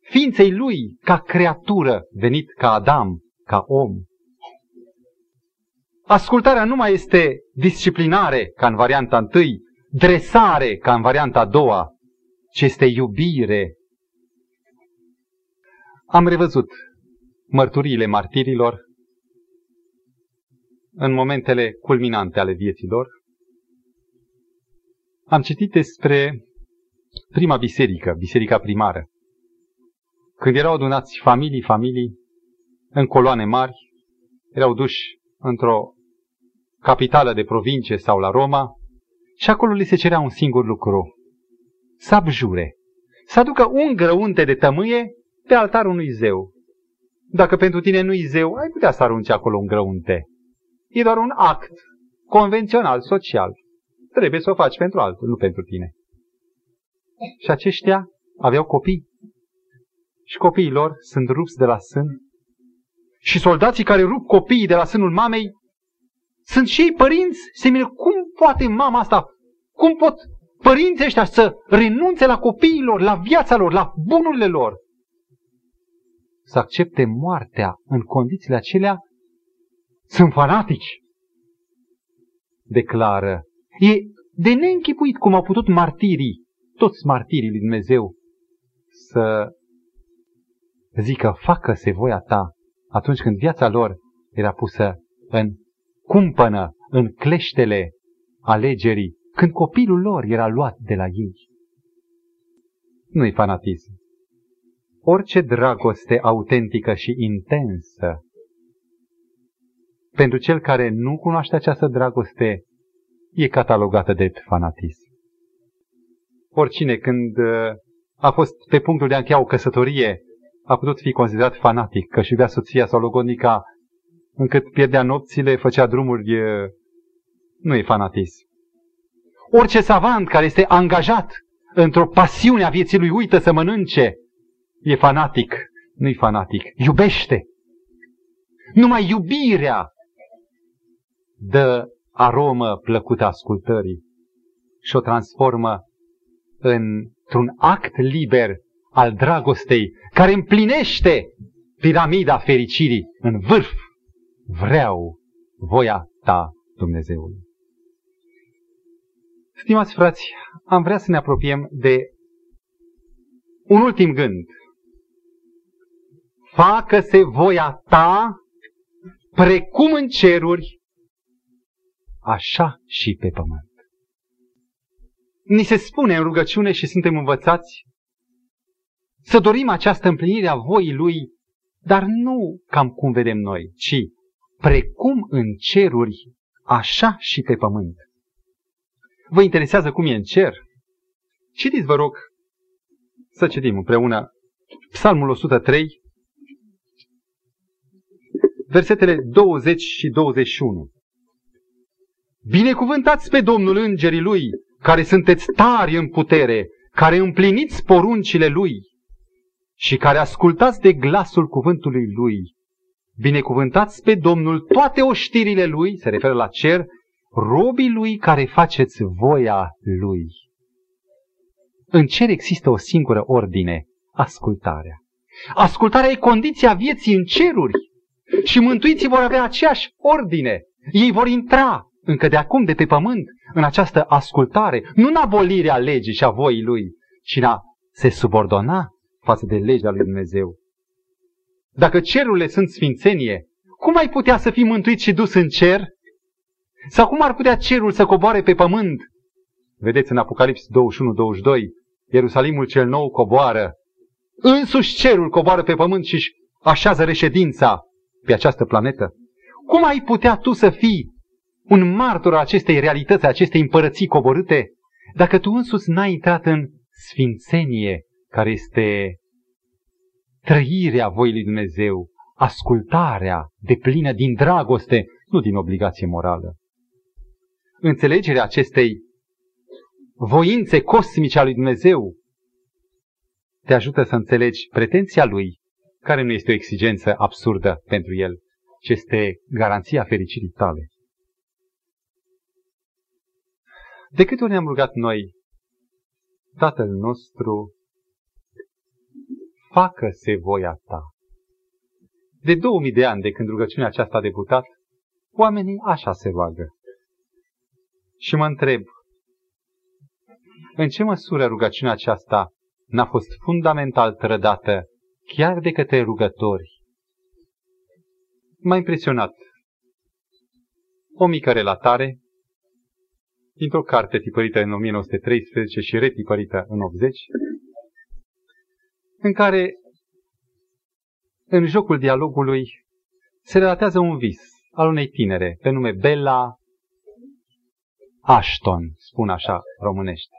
ființei lui ca creatură venit ca Adam, ca om. Ascultarea nu mai este disciplinare ca în varianta întâi, dresare ca în varianta a doua, ci este iubire. Am revăzut mărturiile martirilor în momentele culminante ale vieților am citit despre prima biserică, biserica primară. Când erau adunați familii, familii, în coloane mari, erau duși într-o capitală de provincie sau la Roma și acolo li se cerea un singur lucru, să abjure, să aducă un grăunte de tămâie pe altarul unui zeu. Dacă pentru tine nu-i zeu, ai putea să arunci acolo un grăunte. E doar un act convențional, social. Trebuie să o faci pentru altul, nu pentru tine. Și aceștia aveau copii. Și copiii lor sunt rupți de la sân. Și soldații care rup copiii de la sânul mamei sunt și ei părinți, se mire, cum poate mama asta, cum pot părinții ăștia să renunțe la copiilor, la viața lor, la bunurile lor? Să accepte moartea în condițiile acelea? Sunt fanatici. Declară. E de neînchipuit cum au putut martirii, toți martirii lui Dumnezeu, să zică, facă-se voia ta atunci când viața lor era pusă în cumpănă, în cleștele alegerii, când copilul lor era luat de la ei. Nu-i fanatism. Orice dragoste autentică și intensă, pentru cel care nu cunoaște această dragoste, e catalogată de fanatism. Oricine când uh, a fost pe punctul de a încheia o căsătorie, a putut fi considerat fanatic, că și iubea soția sau logodnica, încât pierdea nopțile, făcea drumuri, e... nu e fanatism. Orice savant care este angajat într-o pasiune a vieții lui, uită să mănânce, e fanatic, nu-i fanatic, iubește. Numai iubirea dă aromă plăcută ascultării și o transformă într-un act liber al dragostei care împlinește piramida fericirii în vârf. Vreau voia ta, Dumnezeului. Stimați frați, am vrea să ne apropiem de un ultim gând. Facă-se voia ta precum în ceruri, așa și pe pământ. Ni se spune în rugăciune și suntem învățați să dorim această împlinire a voii Lui, dar nu cam cum vedem noi, ci precum în ceruri, așa și pe pământ. Vă interesează cum e în cer? Citiți, vă rog, să citim împreună Psalmul 103, versetele 20 și 21. Binecuvântați pe Domnul îngerii Lui, care sunteți tari în putere, care împliniți poruncile Lui și care ascultați de glasul cuvântului Lui. Binecuvântați pe Domnul toate oștirile Lui, se referă la cer, robii Lui care faceți voia Lui. În cer există o singură ordine, ascultarea. Ascultarea e condiția vieții în ceruri și mântuiții vor avea aceeași ordine. Ei vor intra încă de acum de pe pământ în această ascultare, nu în abolirea legii și a voii Lui, ci în a se subordona față de legea lui Dumnezeu. Dacă cerurile sunt sfințenie, cum ai putea să fii mântuit și dus în cer? Sau cum ar putea cerul să coboare pe pământ? Vedeți în Apocalips 21-22, Ierusalimul cel nou coboară. Însuși cerul coboară pe pământ și așează reședința pe această planetă. Cum ai putea tu să fii un martor al acestei realități, acestei împărății coborâte, dacă tu însuți n-ai intrat în sfințenie care este trăirea voii lui Dumnezeu, ascultarea de plină din dragoste, nu din obligație morală. Înțelegerea acestei voințe cosmice a lui Dumnezeu te ajută să înțelegi pretenția lui, care nu este o exigență absurdă pentru el, ci este garanția fericirii tale. De câte ori ne-am rugat noi, Tatăl nostru facă-se voia ta. De 2000 de ani de când rugăciunea aceasta a debutat, oamenii așa se roagă. Și mă întreb, în ce măsură rugăciunea aceasta n-a fost fundamental trădată chiar de către rugători? M-a impresionat o mică relatare dintr-o carte tipărită în 1913 și retipărită în 80, în care, în jocul dialogului, se relatează un vis al unei tinere, pe nume Bella Ashton, spun așa românește.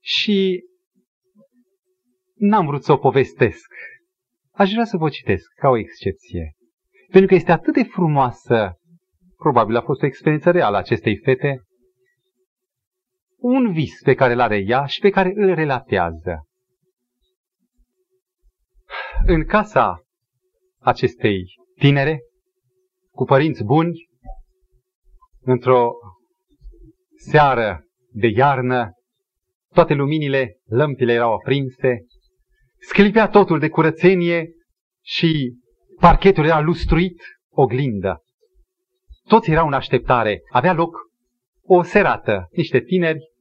Și n-am vrut să o povestesc. Aș vrea să vă citesc ca o excepție. Pentru că este atât de frumoasă, probabil a fost o experiență reală a acestei fete, un vis pe care îl are ea și pe care îl relatează în casa acestei tinere, cu părinți buni, într-o seară de iarnă, toate luminile, lămpile erau aprinse, sclipea totul de curățenie și parchetul era lustruit, oglindă. Toți erau în așteptare. Avea loc o serată. Niște tineri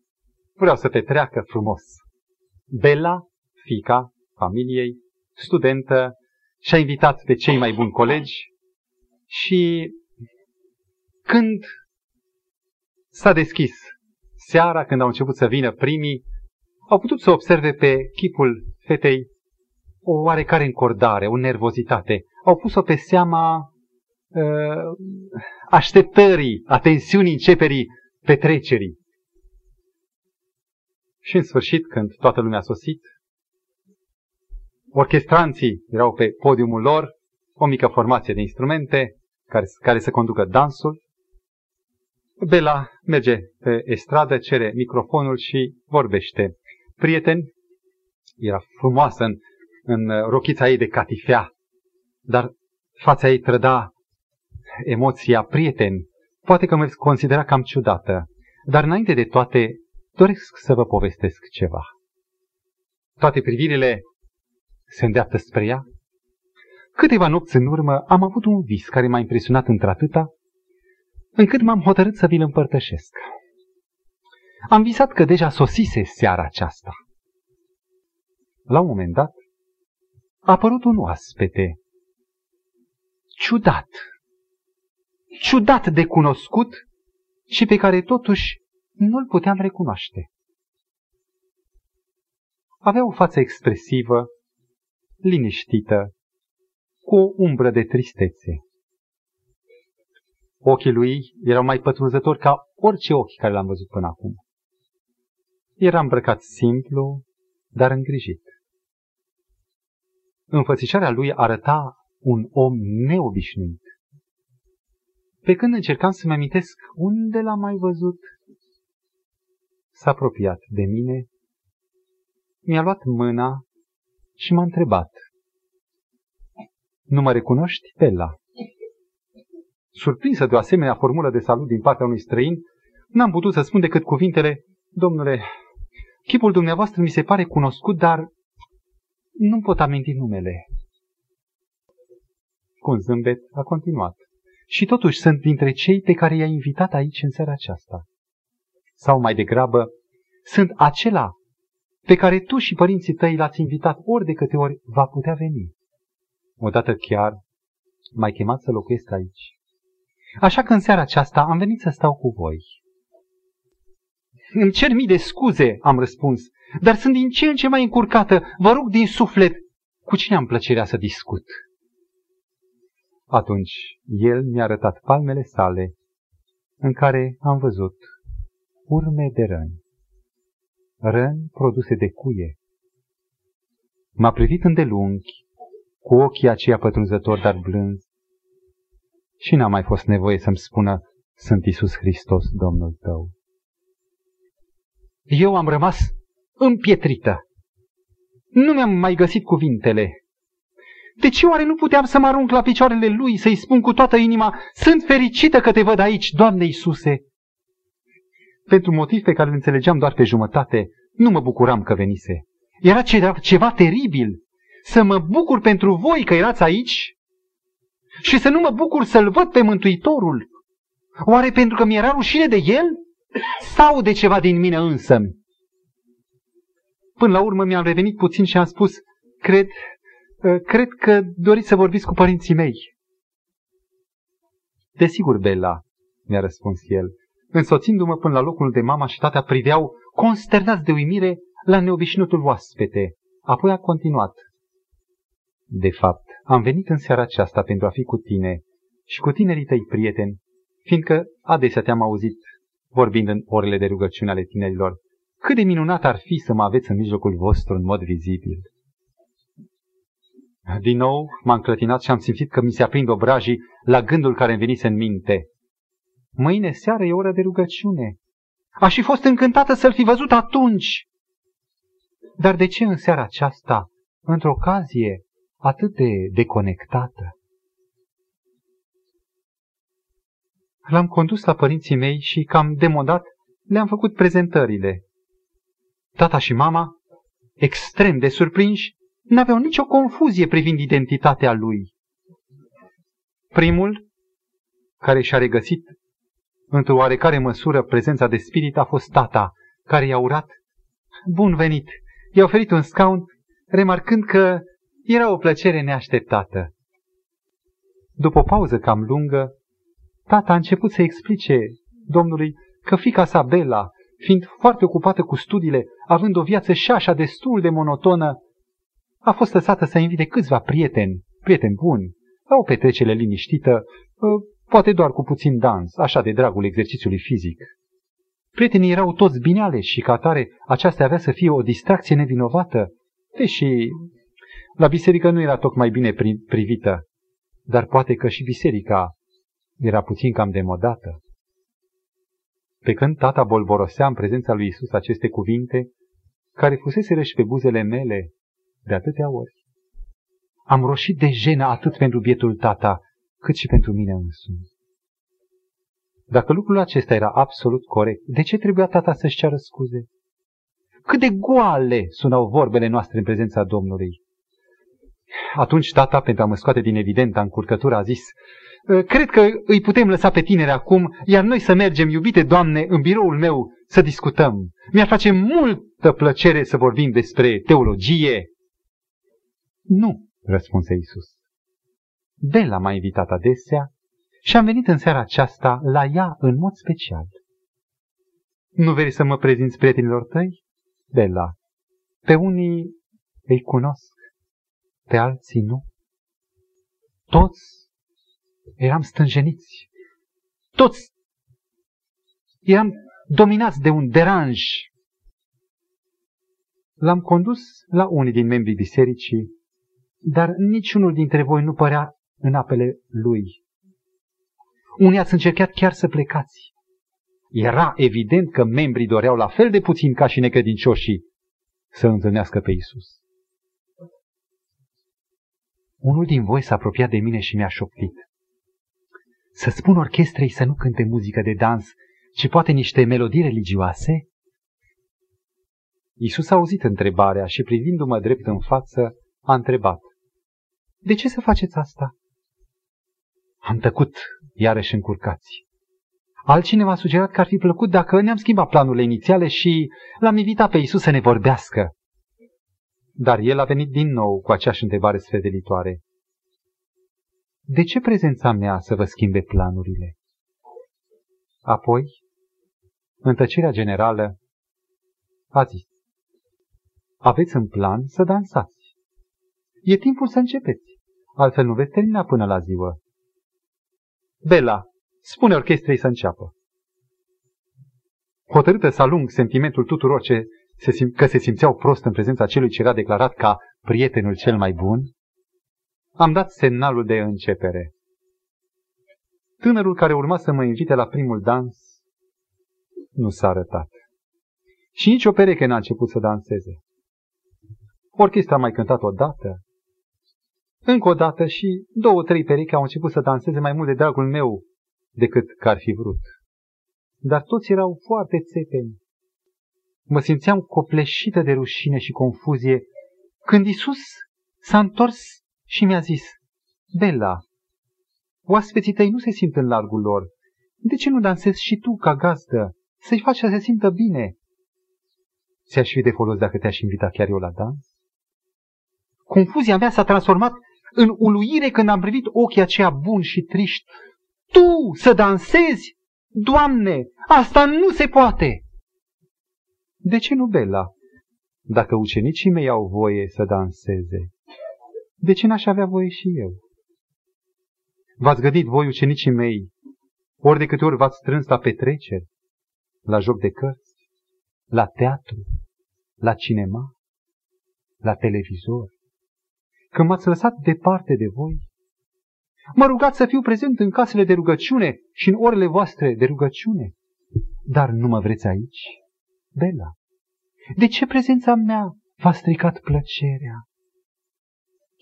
vreau să petreacă frumos. Bella, fica familiei, studentă, și-a invitat pe cei mai buni colegi și când s-a deschis seara, când au început să vină primii, au putut să observe pe chipul fetei o oarecare încordare, o nervozitate. Au pus-o pe seama uh, așteptării, atențiunii începerii petrecerii. Și în sfârșit, când toată lumea a sosit, orchestranții erau pe podiumul lor, o mică formație de instrumente care, care să conducă dansul. Bela merge pe estradă, cere microfonul și vorbește. Prieteni, era frumoasă în, în rochița ei de catifea, dar fața ei trăda emoția prieteni. Poate că mă considera cam ciudată, dar înainte de toate doresc să vă povestesc ceva. Toate privirile se îndreaptă spre ea. Câteva nopți în urmă am avut un vis care m-a impresionat într-atâta, încât m-am hotărât să vi-l împărtășesc. Am visat că deja sosise seara aceasta. La un moment dat, a apărut un oaspete, ciudat, ciudat de cunoscut și pe care totuși nu-l puteam recunoaște. Avea o față expresivă, liniștită, cu o umbră de tristețe. Ochii lui erau mai pătrunzători ca orice ochi care l-am văzut până acum. Era îmbrăcat simplu, dar îngrijit. Înfățișarea lui arăta un om neobișnuit. Pe când încercam să-mi amintesc unde l-am mai văzut, s-a apropiat de mine, mi-a luat mâna și m-a întrebat. Nu mă recunoști, Bella? Surprinsă de o asemenea formulă de salut din partea unui străin, n-am putut să spun decât cuvintele, domnule, chipul dumneavoastră mi se pare cunoscut, dar nu pot aminti numele. Cu un zâmbet a continuat. Și totuși sunt dintre cei pe care i-a invitat aici în seara aceasta. Sau mai degrabă, sunt acela pe care tu și părinții tăi l-ați invitat ori de câte ori va putea veni. Odată chiar m-ai chemat să locuiesc aici. Așa că în seara aceasta am venit să stau cu voi. Îmi cer mii de scuze, am răspuns, dar sunt din ce în ce mai încurcată. Vă rog din suflet, cu cine am plăcerea să discut? Atunci el mi-a arătat palmele sale, în care am văzut urme de răni răni produse de cuie. M-a privit îndelunghi, cu ochii aceia pătrunzători, dar blânzi, și n-a mai fost nevoie să-mi spună, sunt Isus Hristos, Domnul tău. Eu am rămas împietrită. Nu mi-am mai găsit cuvintele. De ce oare nu puteam să mă arunc la picioarele lui, să-i spun cu toată inima, sunt fericită că te văd aici, Doamne Iisuse? pentru motiv pe care îl înțelegeam doar pe jumătate, nu mă bucuram că venise. Era ceva, ceva teribil. Să mă bucur pentru voi că erați aici și să nu mă bucur să-l văd pe Mântuitorul. Oare pentru că mi-era rușine de el? Sau de ceva din mine însă? Până la urmă mi-am revenit puțin și am spus, cred, ă, cred că doriți să vorbiți cu părinții mei. Desigur, Bella, mi-a răspuns el, Însoțindu-mă până la locul de mama și tata priveau, consternați de uimire, la neobișnuitul oaspete. Apoi a continuat. De fapt, am venit în seara aceasta pentru a fi cu tine și cu tinerii tăi prieteni, fiindcă adesea te-am auzit vorbind în orele de rugăciune ale tinerilor. Cât de minunat ar fi să mă aveți în mijlocul vostru în mod vizibil. Din nou m-am clătinat și am simțit că mi se aprind obrajii la gândul care îmi venise în minte. Mâine seară e ora de rugăciune. Aș fi fost încântată să-l fi văzut atunci. Dar de ce în seara aceasta, într-o ocazie atât de deconectată? L-am condus la părinții mei și cam demodat le-am făcut prezentările. Tata și mama, extrem de surprinși, n-aveau nicio confuzie privind identitatea lui. Primul, care și-a regăsit într-o oarecare măsură prezența de spirit, a fost tata, care i-a urat bun venit. I-a oferit un scaun, remarcând că era o plăcere neașteptată. După o pauză cam lungă, tata a început să explice domnului că fica sa, Bela, fiind foarte ocupată cu studiile, având o viață și așa destul de monotonă, a fost lăsată să invite câțiva prieteni, prieteni buni, la o petrecere liniștită, ă, poate doar cu puțin dans, așa de dragul exercițiului fizic. Prietenii erau toți bine și ca tare aceasta avea să fie o distracție nevinovată, deși la biserică nu era tocmai bine privită, dar poate că și biserica era puțin cam demodată. Pe când tata bolborosea în prezența lui Isus aceste cuvinte, care fusese și pe buzele mele de atâtea ori, am roșit de jenă atât pentru bietul tata, cât și pentru mine însumi. Dacă lucrul acesta era absolut corect, de ce trebuia tata să-și ceară scuze? Cât de goale sunau vorbele noastre în prezența Domnului. Atunci tata, pentru a mă scoate din evidenta încurcătură, a zis, ă, Cred că îi putem lăsa pe tineri acum, iar noi să mergem, iubite Doamne, în biroul meu să discutăm. Mi-ar face multă plăcere să vorbim despre teologie. Nu, răspunse Isus. Bela m-a invitat adesea și am venit în seara aceasta la ea în mod special. Nu vrei să mă prezinți prietenilor tăi? Bela, pe unii îi cunosc, pe alții nu. Toți eram stânjeniți, toți eram dominați de un deranj. L-am condus la unii din membrii bisericii, dar niciunul dintre voi nu părea în apele lui. Unii ați încercat chiar să plecați. Era evident că membrii doreau la fel de puțin ca și necredincioșii să întâlnească pe Isus. Unul din voi s-a apropiat de mine și mi-a șoptit. Să spun orchestrei să nu cânte muzică de dans, ci poate niște melodii religioase? Isus a auzit întrebarea și privindu-mă drept în față, a întrebat. De ce să faceți asta? Am tăcut, iarăși încurcați. Altcineva a sugerat că ar fi plăcut dacă ne-am schimbat planurile inițiale și l-am invitat pe Isus să ne vorbească. Dar el a venit din nou cu aceeași întrebare sfedelitoare. De ce prezența mea să vă schimbe planurile? Apoi, în tăcerea generală, a zis, aveți în plan să dansați. E timpul să începeți, altfel nu veți termina până la ziua. Bela, spune orchestrei să înceapă. Hotărâtă să alung sentimentul tuturor ce se sim- că se simțeau prost în prezența celui ce era declarat ca prietenul cel mai bun, am dat semnalul de începere. Tânărul care urma să mă invite la primul dans nu s-a arătat. Și nici o pereche n-a început să danseze. Orchestra a mai cântat o dată, încă o dată și două, trei perechi au început să danseze mai mult de dragul meu decât că ar fi vrut. Dar toți erau foarte țepeni. Mă simțeam copleșită de rușine și confuzie când Isus s-a întors și mi-a zis, Bella, oaspeții tăi nu se simt în largul lor. De ce nu dansezi și tu ca gazdă? Să-i faci să se simtă bine. Ți-aș fi de folos dacă te-aș invita chiar eu la dans? Confuzia mea s-a transformat în uluire când am privit ochii aceia buni și triști. Tu să dansezi? Doamne, asta nu se poate! De ce nu, Bela? Dacă ucenicii mei au voie să danseze, de ce n-aș avea voie și eu? V-ați gândit voi, ucenicii mei, ori de câte ori v-ați strâns la petreceri, la joc de cărți, la teatru, la cinema, la televizor, că m-ați lăsat departe de voi? Mă rugați să fiu prezent în casele de rugăciune și în orele voastre de rugăciune. Dar nu mă vreți aici? Bela, de ce prezența mea v-a stricat plăcerea?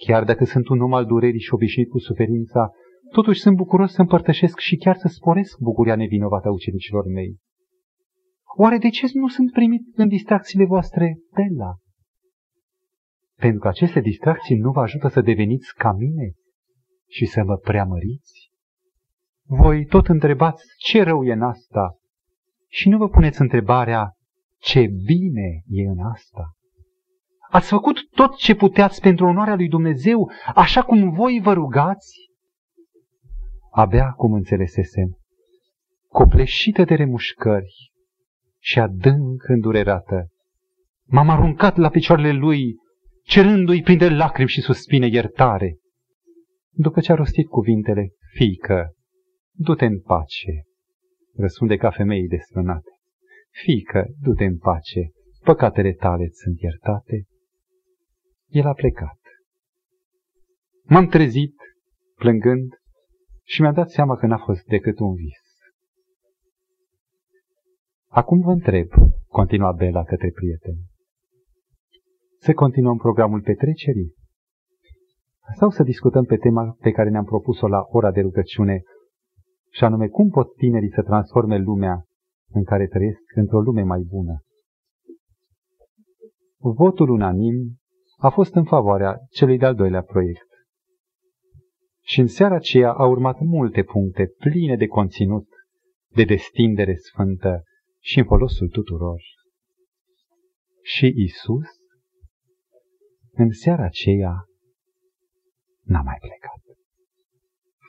Chiar dacă sunt un om al durerii și obișnuit cu suferința, Totuși sunt bucuros să împărtășesc și chiar să sporesc bucuria nevinovată a ucenicilor mei. Oare de ce nu sunt primit în distracțiile voastre de la? Pentru că aceste distracții nu vă ajută să deveniți ca mine și să mă preamăriți. Voi tot întrebați ce rău e în asta și nu vă puneți întrebarea ce bine e în asta. Ați făcut tot ce puteați pentru onoarea lui Dumnezeu, așa cum voi vă rugați? Abia acum înțelesesem, copleșită de remușcări și adânc îndurerată, m-am aruncat la picioarele lui, cerându-i prin de lacrimi și suspine iertare. După ce a rostit cuvintele, fică, du-te în pace, răspunde ca femeii desfrânate. Fică, du-te în pace, păcatele tale sunt iertate. El a plecat. M-am trezit, plângând, și mi-am dat seama că n-a fost decât un vis. Acum vă întreb, continua Bela către prieteni, să continuăm programul petrecerii sau să discutăm pe tema pe care ne-am propus-o la ora de rugăciune, și anume cum pot tinerii să transforme lumea în care trăiesc într-o lume mai bună. Votul unanim a fost în favoarea celui de-al doilea proiect. Și în seara aceea au urmat multe puncte pline de conținut, de destindere sfântă și în folosul tuturor. Și Isus, în seara aceea, n-a mai plecat.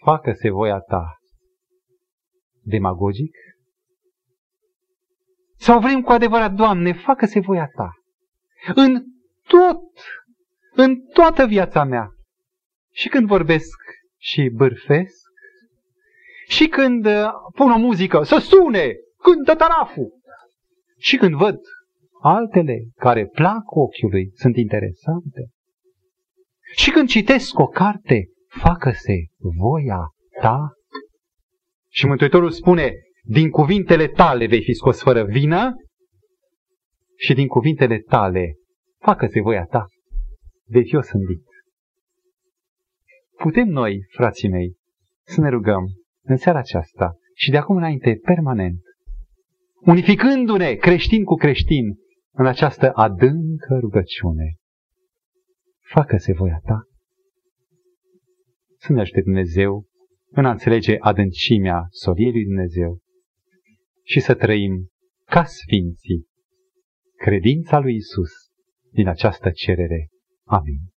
Facă-se voia ta. Demagogic? Sau vrem cu adevărat, Doamne, facă-se voia ta. În tot, în toată viața mea. Și când vorbesc și bârfesc, și când uh, pun o muzică, să sune, cântă taraful. Și când văd altele care plac ochiului, sunt interesante. Și când citesc o carte, facă-se voia ta. Și Mântuitorul spune, din cuvintele tale vei fi scos fără vină și din cuvintele tale facă-se voia ta, vei fi osândit. Putem noi, frații mei, să ne rugăm în seara aceasta și de acum înainte permanent, unificându-ne creștin cu creștin în această adâncă rugăciune. Facă-se voia ta. Să ne ajute Dumnezeu în a înțelege adâncimea soliei lui Dumnezeu și să trăim ca sfinții credința lui Isus din această cerere. Amin.